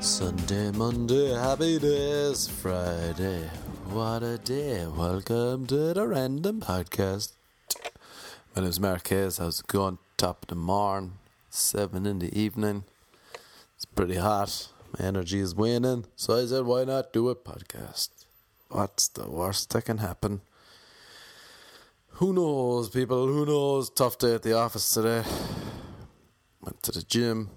Sunday, Monday, happy days, Friday. What a day. Welcome to the Random Podcast. My name's Marquez. How's it going? Top of the morn, 7 in the evening. It's pretty hot. My energy is waning. So I said, why not do a podcast? What's the worst that can happen? Who knows, people? Who knows? Tough day at the office today. Went to the gym.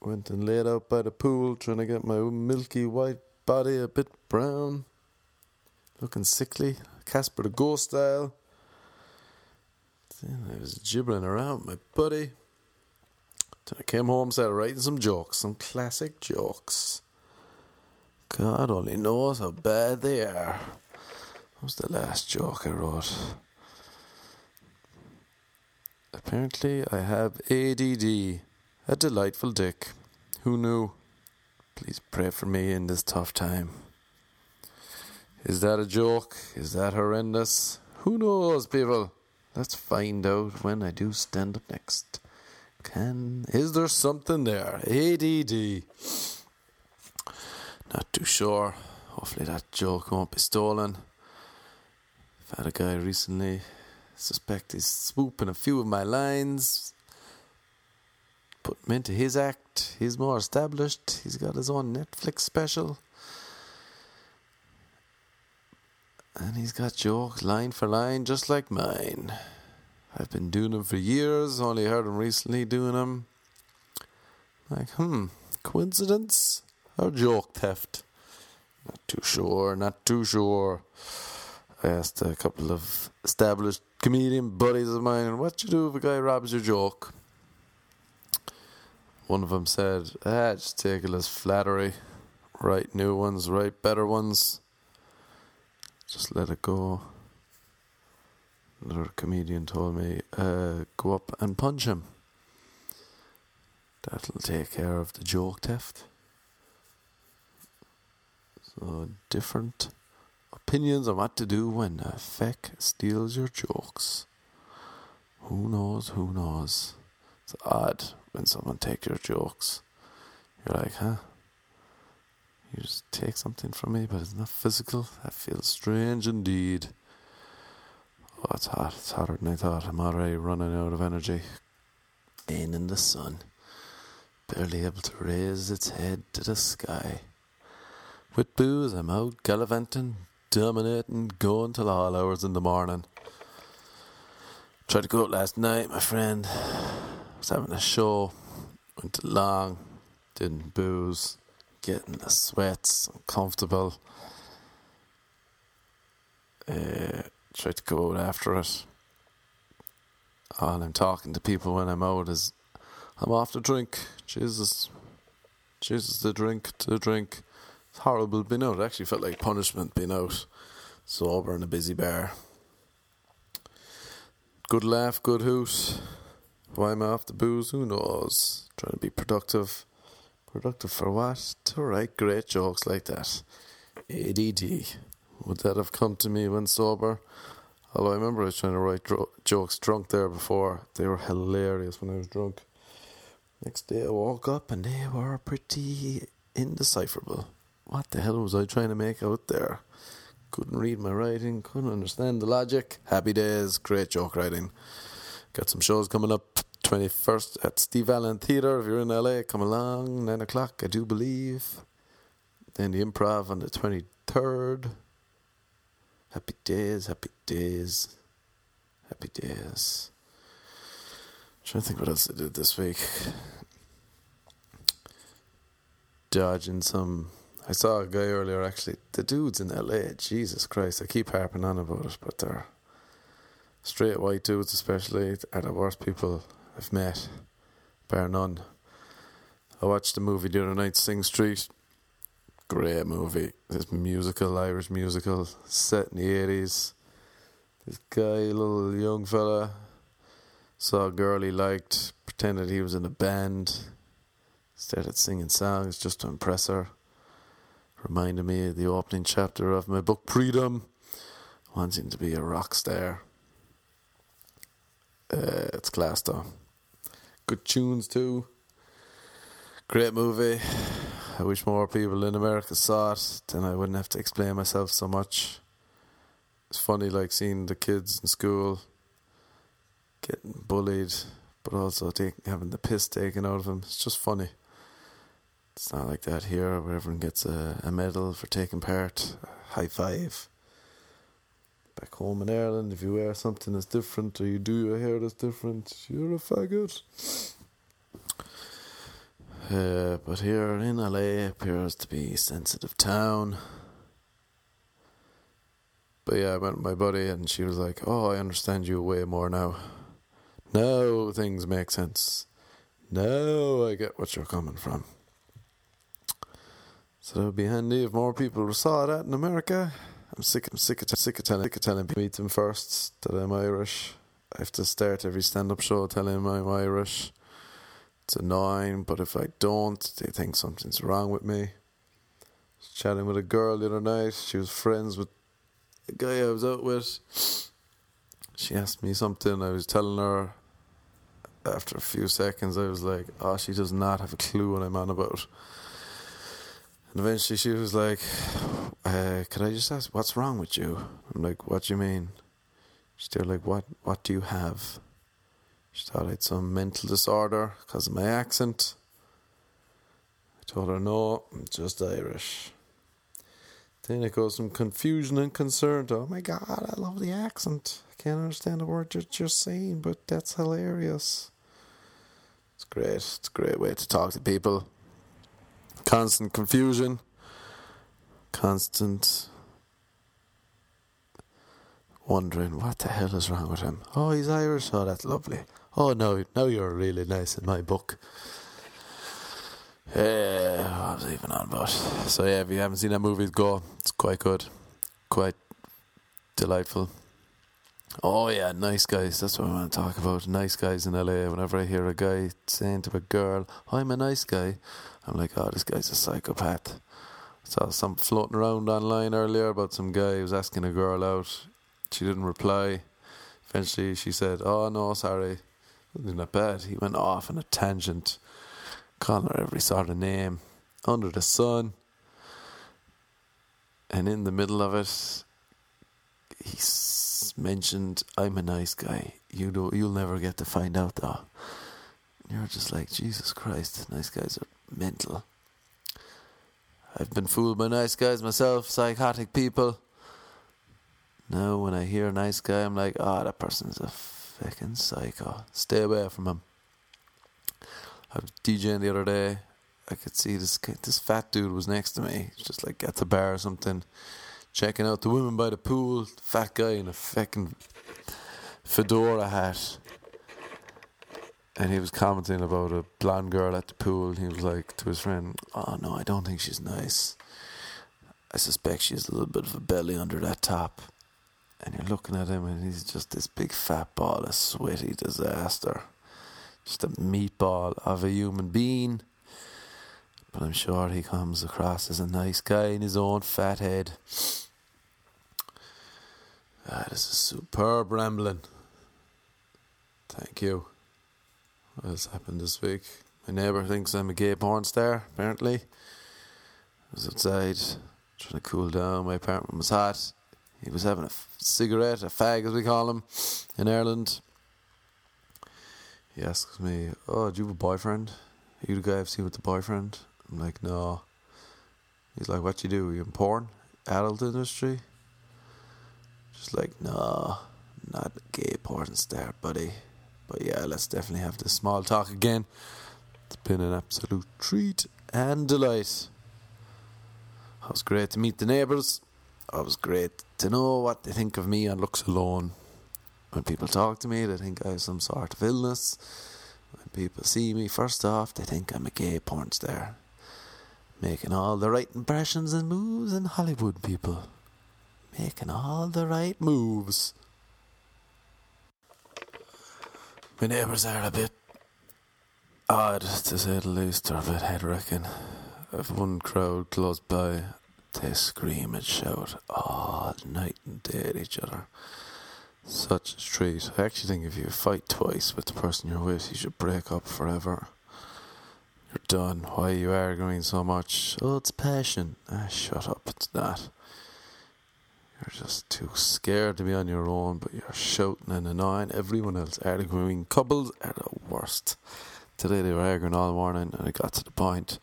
Went and laid out by the pool trying to get my milky white body a bit brown. Looking sickly. Casper the Ghost style. Then I was gibbering around my buddy. Then I came home, started writing some jokes, some classic jokes. God only knows how bad they are. What was the last joke I wrote? Apparently, I have ADD. A delightful dick. Who knew? Please pray for me in this tough time. Is that a joke? Is that horrendous? Who knows, people? Let's find out when I do stand up next. Can is there something there? ADD. Not too sure. Hopefully that joke won't be stolen. I've had a guy recently suspect he's swooping a few of my lines. Put him into his act. He's more established. He's got his own Netflix special. And he's got jokes line for line just like mine. I've been doing them for years, only heard him recently doing them. Like, hmm, coincidence or joke theft? Not too sure, not too sure. I asked a couple of established comedian buddies of mine, and what you do if a guy robs your joke? One of them said, ah, just take it as flattery. Write new ones, write better ones. Just let it go. Another comedian told me, uh, go up and punch him. That'll take care of the joke theft. So, different opinions on what to do when a feck steals your jokes. Who knows, who knows? It's odd when someone takes your jokes. You're like, huh? You just take something from me, but it's not physical. That feels strange indeed. Oh, it's hot. It's hotter than I thought. I'm already running out of energy. In in the sun, barely able to raise its head to the sky. With booze, I'm out gallivanting, dominating, going till all hours in the morning. Tried to go out last night, my friend. Was having a show. Went along, didn't booze, getting the sweats, uncomfortable. Uh, tried to go out after it. All I'm talking to people when I'm out is, I'm off to drink. Jesus. Jesus, the drink, the drink. It's horrible being out. It actually felt like punishment being out sober in a busy bar. Good laugh, good hoot. Why am I off the booze? Who knows? Trying to be productive. Productive for what? To write great jokes like that. ADD. Would that have come to me when sober? Although I remember I was trying to write dro- jokes drunk there before. They were hilarious when I was drunk. Next day I woke up and they were pretty indecipherable. What the hell was I trying to make out there? Couldn't read my writing, couldn't understand the logic. Happy days, great joke writing. Got some shows coming up. 21st at Steve Allen Theatre. If you're in LA, come along. 9 o'clock, I do believe. Then the improv on the 23rd. Happy days, happy days, happy days. i trying to think what else I did this week. Dodging some. I saw a guy earlier actually. The dudes in LA, Jesus Christ, I keep harping on about it, but they're straight white dudes, especially, are the worst people I've met, bar none. I watched the movie the other night, Sing Street. Great movie. This musical, Irish musical, set in the 80s. This guy, little young fella, saw a girl he liked, pretended he was in a band, started singing songs just to impress her. Reminded me of the opening chapter of my book, Freedom. wanting to be a rock star. Uh, it's class though. Good tunes too. Great movie. I wish more people in America saw it, then I wouldn't have to explain myself so much. It's funny, like seeing the kids in school getting bullied, but also take, having the piss taken out of them. It's just funny. It's not like that here, where everyone gets a, a medal for taking part, high five. Back home in Ireland, if you wear something that's different or you do your hair that's different, you're a faggot. Uh, but here in LA appears to be a sensitive town. But yeah, I met my buddy and she was like, Oh, I understand you way more now. Now things make sense. Now I get what you're coming from. So it would be handy if more people saw that in America. I'm sick. I'm sick of, sick of telling, sick of telling meet them first that I'm Irish. I have to start every stand-up show telling them I'm Irish. It's annoying, but if I don't, they think something's wrong with me. Was chatting with a girl the other night. She was friends with a guy I was out with. She asked me something. I was telling her. After a few seconds, I was like, "Oh, she does not have a clue what I'm on about." And eventually, she was like, uh, "Could I just ask what's wrong with you?" I'm like, "What do you mean?" She's like, "What? What do you have?" She thought I had some mental disorder because of my accent. I told her, no, I'm just Irish. Then it goes from confusion and concern to, oh my god, I love the accent. I can't understand the word you're saying, but that's hilarious. It's great. It's a great way to talk to people. Constant confusion, constant wondering what the hell is wrong with him. Oh, he's Irish. Oh, that's lovely. Oh no, now you're really nice in my book. Yeah, I was even on about. So yeah, if you haven't seen that movie, go. It's quite good, quite delightful. Oh yeah, nice guys. That's what I want to talk about. Nice guys in LA. Whenever I hear a guy saying to a girl, "I'm a nice guy," I'm like, "Oh, this guy's a psychopath." Saw some floating around online earlier about some guy who was asking a girl out. She didn't reply. Eventually, she said, "Oh no, sorry." Wasn't bad. He went off on a tangent, calling her every sort of name under the sun. And in the middle of it, he mentioned, "I'm a nice guy. You do, you'll never get to find out, though." And you're just like, Jesus Christ, nice guys are mental. I've been fooled by nice guys myself, psychotic people. Now, when I hear a nice guy, I'm like, ah, oh, that person's a fucking psycho. Stay away from him. I was DJing the other day. I could see this this fat dude was next to me, just like at the bar or something, checking out the women by the pool. Fat guy in a fucking fedora hat, and he was commenting about a blonde girl at the pool. He was like to his friend, "Oh no, I don't think she's nice. I suspect she has a little bit of a belly under that top." and you're looking at him, and he's just this big fat ball of sweaty disaster, just a meatball of a human being. But I'm sure he comes across as a nice guy in his own fat head. Ah, this is superb rambling. Thank you. What has happened this week? My neighbour thinks I'm a gay porn star, apparently. I was outside trying to cool down. My apartment was hot. He was having a f- cigarette, a fag as we call him, in Ireland. He asks me, "Oh, do you have a boyfriend? Are you the guy I've seen with the boyfriend?" I'm like, "No." He's like, "What you do? Are you in porn, adult industry?" Like, "No, not gay porn star, buddy." But yeah, let's definitely have this small talk again. It's been an absolute treat and delight. It was great to meet the neighbours. It was great to know what they think of me on looks alone. When people talk to me, they think I have some sort of illness. When people see me, first off, they think I'm a gay porn star. Making all the right impressions and moves in Hollywood, people. Making all the right moves. My neighbours are a bit odd, to say the least. They're a bit head wrecking. I've one crowd close by they scream and shout all night and day at each other. Such a treat. I actually think if you fight twice with the person you're with, you should break up forever. You're done. Why are you arguing so much? Oh, it's passion. Ah, shut up. It's not. You're just too scared to be on your own, but you're shouting and annoying everyone else. Arguing couples are the worst. Today they were arguing all morning, and it got to the point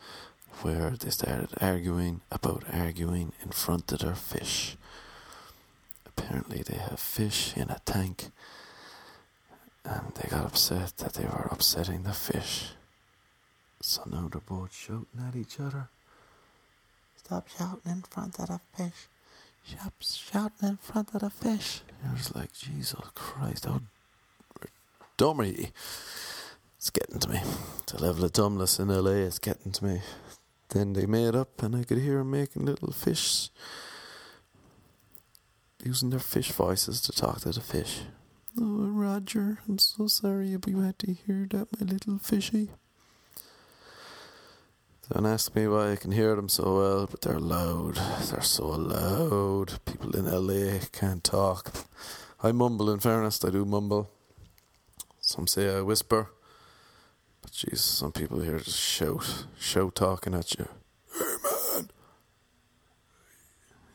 where they started arguing about arguing in front of their fish. Apparently, they have fish in a tank, and they got upset that they were upsetting the fish. So now they're both shouting at each other. Stop shouting in front of the fish. Stop shouting in front of the fish. You're like, Jesus Christ, how you? It's getting to me. The level of dumbness in LA is getting to me. Then they made up, and I could hear them making little fish, using their fish voices to talk to the fish. Oh, Roger, I'm so sorry you had to hear that, my little fishy. Don't ask me why I can hear them so well, but they're loud. They're so loud. People in LA can't talk. I mumble, in fairness, I do mumble. Some say I whisper. But jeez, some people here just shout, shout talking at you. Hey man!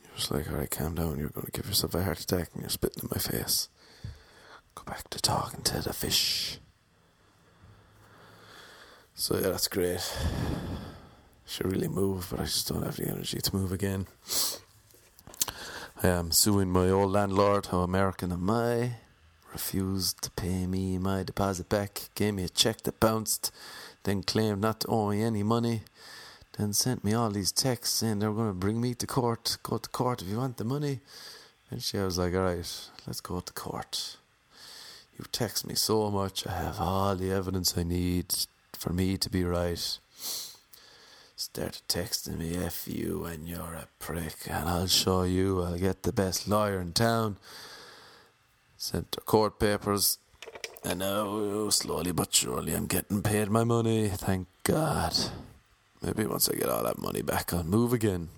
You're just like, alright, calm down. You're going to give yourself a heart attack and you're spitting in my face. Go back to talking to the fish. So yeah, that's great. Should really move, but I just don't have the energy to move again. I am suing my old landlord. How American am I? refused to pay me my deposit back, gave me a check that bounced, then claimed not to owe me any money, then sent me all these texts saying they're going to bring me to court, go to court if you want the money. And she was like, alright, let's go to court. You text me so much, I have all the evidence I need for me to be right. Started texting me, F you and you're a prick, and I'll show you, I'll get the best lawyer in town sent her court papers, and now, oh, slowly but surely, I'm getting paid my money. Thank God. Maybe once I get all that money back, I'll move again.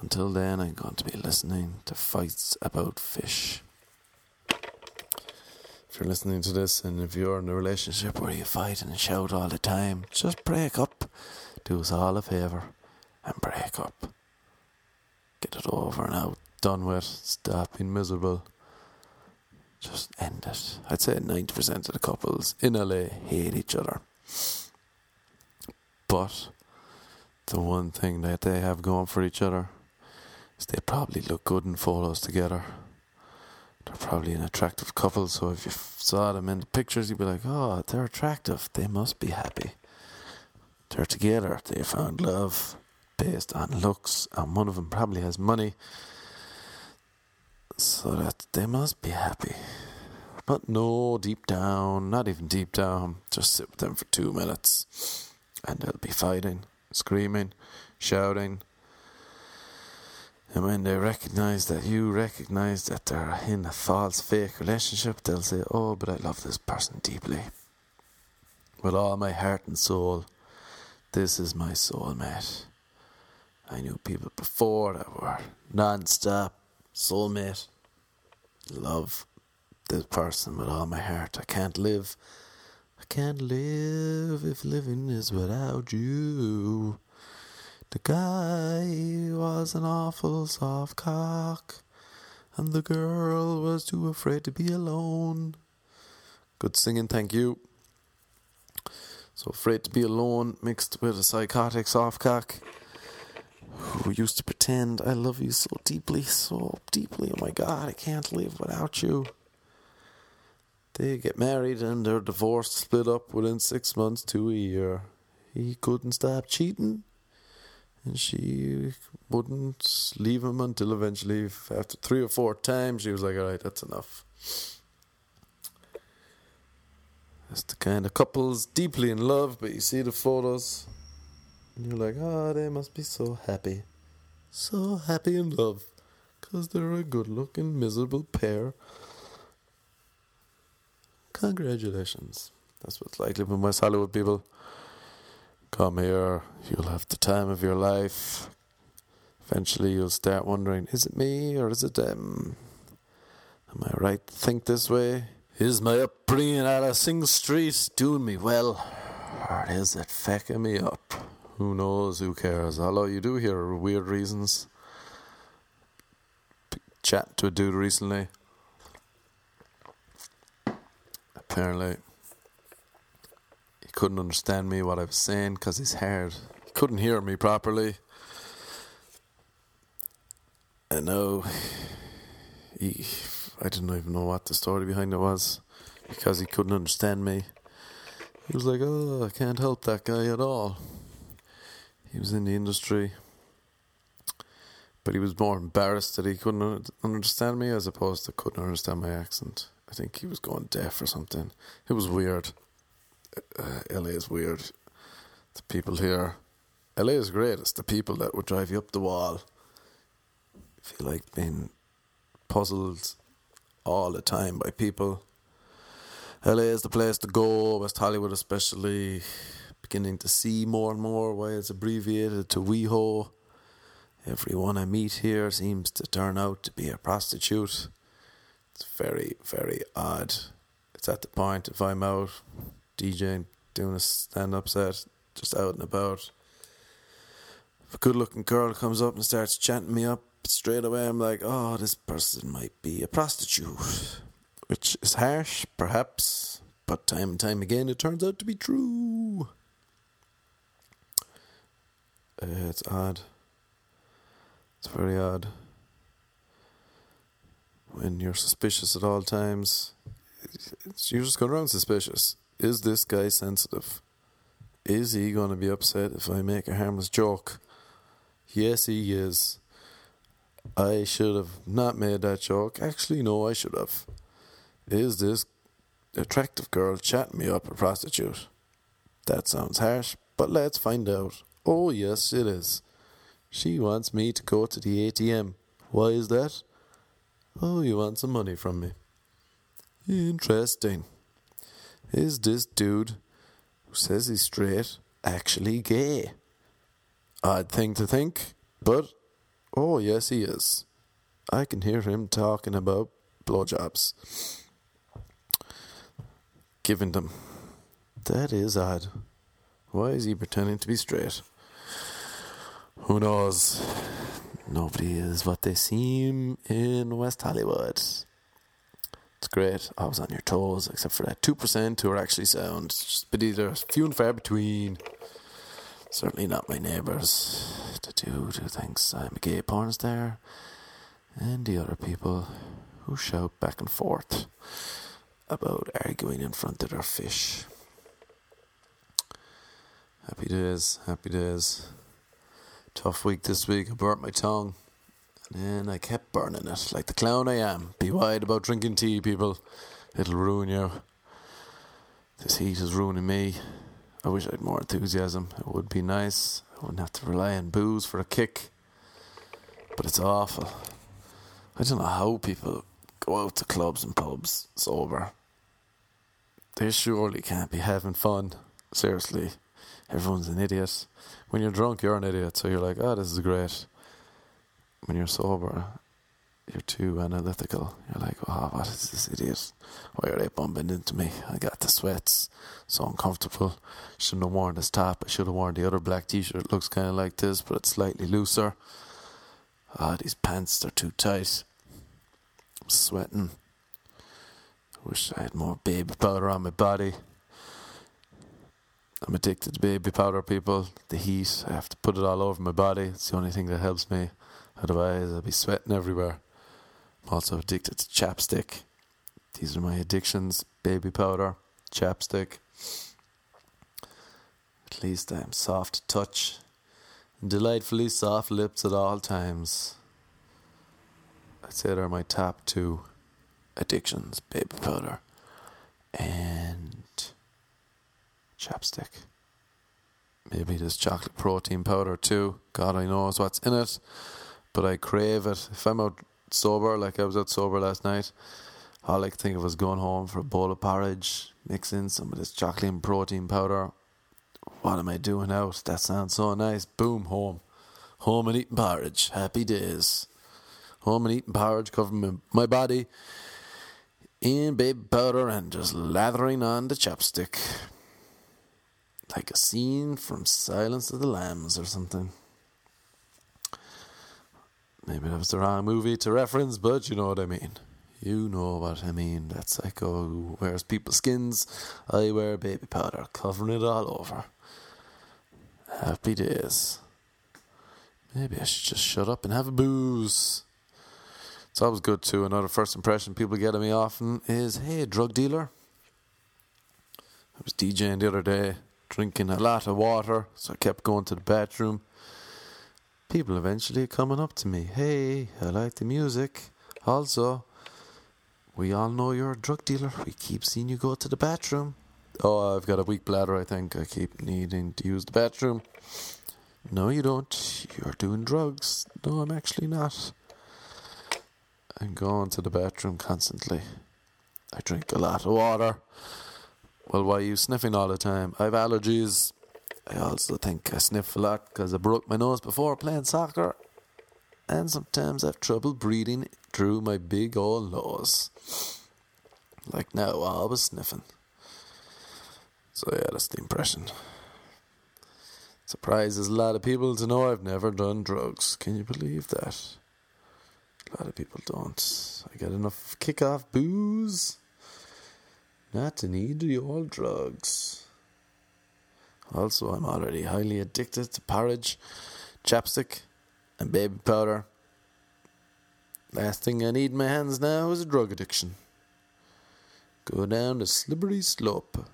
Until then, I'm going to be listening to fights about fish. If you're listening to this and if you're in a relationship where you fight and shout all the time, just break up. Do us all a favour and break up. Get it over and out, done with. Stop being miserable. Just end it. I'd say 90% of the couples in LA hate each other. But the one thing that they have going for each other is they probably look good in photos together. They're probably an attractive couple, so if you saw them in the pictures, you'd be like, oh, they're attractive. They must be happy. They're together. They found love based on looks, and one of them probably has money so that they must be happy. But no, deep down, not even deep down, just sit with them for two minutes and they'll be fighting, screaming, shouting. And when they recognize that you recognize that they're in a false, fake relationship, they'll say, Oh, but I love this person deeply. With all my heart and soul, this is my soulmate. I knew people before that were non stop soulmate love this person with all my heart. I can't live. I can't live if living is without you. The guy was an awful soft cock, and the girl was too afraid to be alone. Good singing, thank you. So afraid to be alone mixed with a psychotic soft cock who used to pretend I love you so deeply, so deeply. Oh my God, I can't live without you. They get married and they're divorced, split up within six months to a year. He couldn't stop cheating, and she wouldn't leave him until eventually, after three or four times, she was like, Alright, that's enough. That's the kind of couples deeply in love, but you see the photos and you're like, oh, they must be so happy. So happy in love. Because they're a good looking, miserable pair. Congratulations. That's what's likely in West Hollywood, people. Come here, you'll have the time of your life. Eventually, you'll start wondering is it me or is it them? Am I right to think this way? Is my upbringing at a Sing Street doing me well? Or is it fucking me up? Who knows? Who cares? Although you do hear weird reasons. Chat to a dude recently. Apparently, couldn't understand me what I was saying because he's hard. He couldn't hear me properly. And now he, I didn't even know what the story behind it was because he couldn't understand me. He was like, "Oh, I can't help that guy at all." He was in the industry, but he was more embarrassed that he couldn't understand me as opposed to couldn't understand my accent. I think he was going deaf or something. It was weird. Uh, LA is weird. The people here, LA is great. It's the people that would drive you up the wall. If you like being puzzled all the time by people. LA is the place to go, West Hollywood especially beginning to see more and more why it's abbreviated to WeHo. Everyone I meet here seems to turn out to be a prostitute. It's very, very odd. It's at the point if I'm out DJing, doing a stand up set, just out and about. If a good looking girl comes up and starts chanting me up straight away, I'm like, oh, this person might be a prostitute. Which is harsh, perhaps, but time and time again it turns out to be true. Uh, it's odd. It's very odd. When you're suspicious at all times, you're just going around suspicious. Is this guy sensitive? Is he going to be upset if I make a harmless joke? Yes, he is. I should have not made that joke. Actually, no, I should have. Is this attractive girl chatting me up a prostitute? That sounds harsh, but let's find out. Oh, yes, it is. She wants me to go to the ATM. Why is that? Oh, you want some money from me. Interesting. Is this dude who says he's straight actually gay? Odd thing to think, but oh, yes, he is. I can hear him talking about blowjobs. Giving them. That is odd. Why is he pretending to be straight? Who knows? Nobody is what they seem in West Hollywood. It's great. I was on your toes, except for that 2% who are actually sound. But either few and far between. Certainly not my neighbours. The dude who thinks I'm a gay porn star. And the other people who shout back and forth about arguing in front of their fish. Happy days, happy days. Tough week this week. I burnt my tongue. And I kept burning it, like the clown I am. Be wide about drinking tea, people. It'll ruin you. This heat is ruining me. I wish I had more enthusiasm. It would be nice. I wouldn't have to rely on booze for a kick. But it's awful. I don't know how people go out to clubs and pubs sober. They surely can't be having fun. Seriously. Everyone's an idiot when you're drunk, you're an idiot. So you're like, oh, this is great. When you're sober, you're too analytical. You're like, oh, what is this idiot? Why are they bumping into me? I got the sweats. So uncomfortable. Shouldn't have worn this top. I should have worn the other black t shirt. It looks kind of like this, but it's slightly looser. Ah, oh, these pants are too tight. I'm sweating. Wish I had more baby powder on my body. I'm addicted to baby powder, people. The heat, I have to put it all over my body. It's the only thing that helps me. Otherwise, I'll be sweating everywhere. I'm also addicted to chapstick. These are my addictions baby powder, chapstick. At least I'm soft to touch and delightfully soft lips at all times. I'd say they're my top two addictions baby powder and chapstick. Maybe there's chocolate protein powder too. God, I knows what's in it, but I crave it. If I'm out sober, like I was out sober last night, all I could think of was going home for a bowl of porridge, mixing some of this chocolate and protein powder. What am I doing out? That sounds so nice. Boom, home. Home and eating porridge. Happy days. Home and eating porridge, covering my, my body in baby powder and just lathering on the chapstick. Like a scene from Silence of the Lambs or something. Maybe that was the wrong movie to reference, but you know what I mean. You know what I mean. That psycho who wears people's skins. I wear baby powder, covering it all over. Happy days. Maybe I should just shut up and have a booze. It's always good too. Another first impression people get of me often is, hey, drug dealer. I was DJing the other day, drinking a lot of water, so I kept going to the bathroom. People eventually coming up to me, hey, I like the music. Also, we all know you're a drug dealer. We keep seeing you go to the bathroom. Oh, I've got a weak bladder, I think. I keep needing to use the bathroom. No, you don't. You're doing drugs. No, I'm actually not. I'm going to the bathroom constantly. I drink a lot of water. Well, why are you sniffing all the time? I have allergies. I also think I sniff a lot because I broke my nose before playing soccer, and sometimes I have trouble breathing through my big old nose. Like now, I was sniffing. So yeah, that's the impression. Surprises a lot of people to know I've never done drugs. Can you believe that? A lot of people don't. I get enough kick off booze not to need old drugs. Also, I'm already highly addicted to porridge, chapstick, and baby powder. Last thing I need in my hands now is a drug addiction. Go down the slippery slope.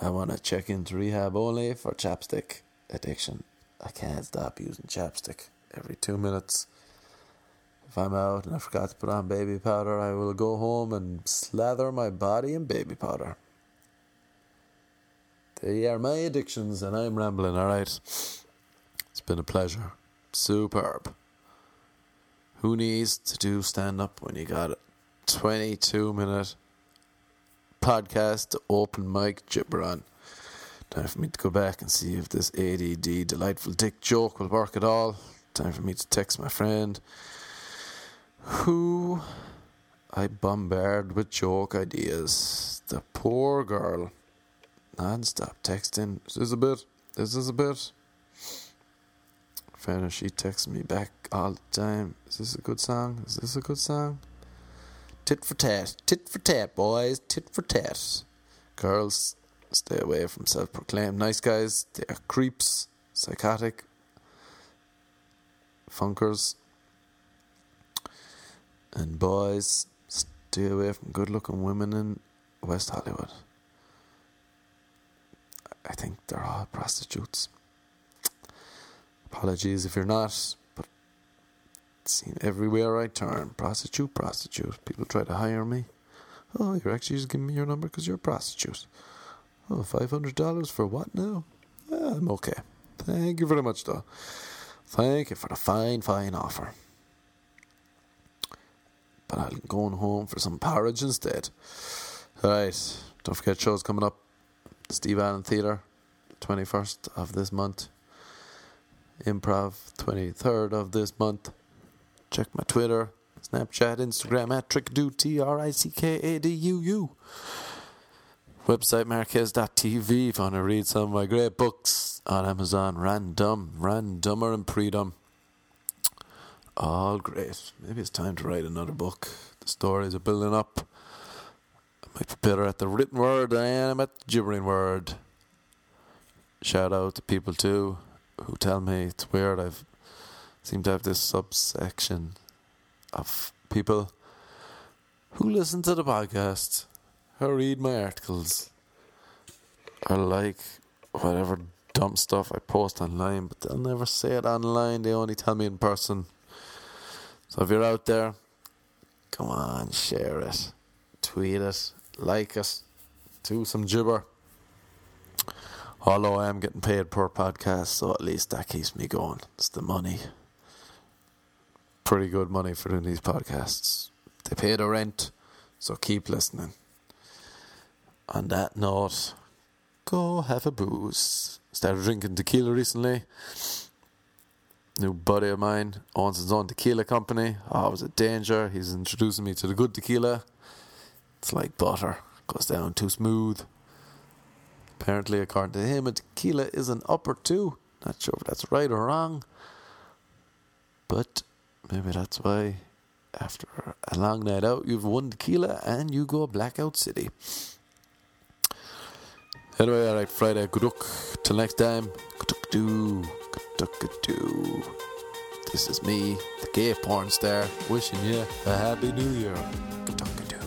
I want to check into rehab only for chapstick addiction. I can't stop using chapstick every two minutes. If I'm out and I forgot to put on baby powder, I will go home and slather my body in baby powder. They are my addictions, and I'm rambling, alright? It's been a pleasure. Superb. Who needs to do stand up when you got a 22 minute podcast open mic gibber on? Time for me to go back and see if this ADD delightful dick joke will work at all. Time for me to text my friend who I bombard with joke ideas. The poor girl non-stop texting. This is a bit. This is a bit. Fairness, she texts me back all the time. Is this a good song? Is this a good song? Tit for tat, tit for tat, boys, tit for tat. Girls, stay away from self-proclaimed nice guys. They are creeps, psychotic, funkers, and boys, stay away from good-looking women in West Hollywood. I think they're all prostitutes. Apologies if you're not, but seen everywhere I turn. Prostitute, prostitute. People try to hire me. Oh, you're actually just giving me your number because you're a prostitute. Oh, $500 for what now? Ah, I'm okay. Thank you very much, though. Thank you for the fine, fine offer. But I'm going home for some porridge instead. Alright, don't forget shows coming up. Steve Allen Theatre, 21st of this month. Improv, 23rd of this month. Check my Twitter, Snapchat, Instagram at Trickadoo, T R I C K A D U U. Website Marquez.tv if you want to read some of my great books on Amazon. Random, Randomer and Predom. All great. Maybe it's time to write another book. The stories are building up. I might be better at the written word than I am at the gibbering word. Shout out to people too who tell me it's weird. I've seem to have this subsection of people who listen to the podcast, who read my articles, or like whatever dumb stuff I post online, but they'll never say it online. They only tell me in person. So if you're out there, come on, share it, tweet it, like it, do some gibber. Although I am getting paid per podcast, so at least that keeps me going. It's the money. Pretty good money for doing these podcasts. They pay the rent, so keep listening. On that note, go have a booze. Started drinking tequila recently. new buddy of mine owns his own tequila company. Oh, it was a danger. He's introducing me to the good tequila. It's like butter, goes down too smooth. Apparently, according to him, a tequila is an upper two. Not sure if that's right or wrong, but maybe that's why after a long night out, you've won tequila and you go blackout city. Anyway, alright, Friday, good luck. Till next time, good luck, do, do. This is me, the gay porn star, wishing you a happy new year. Good luck.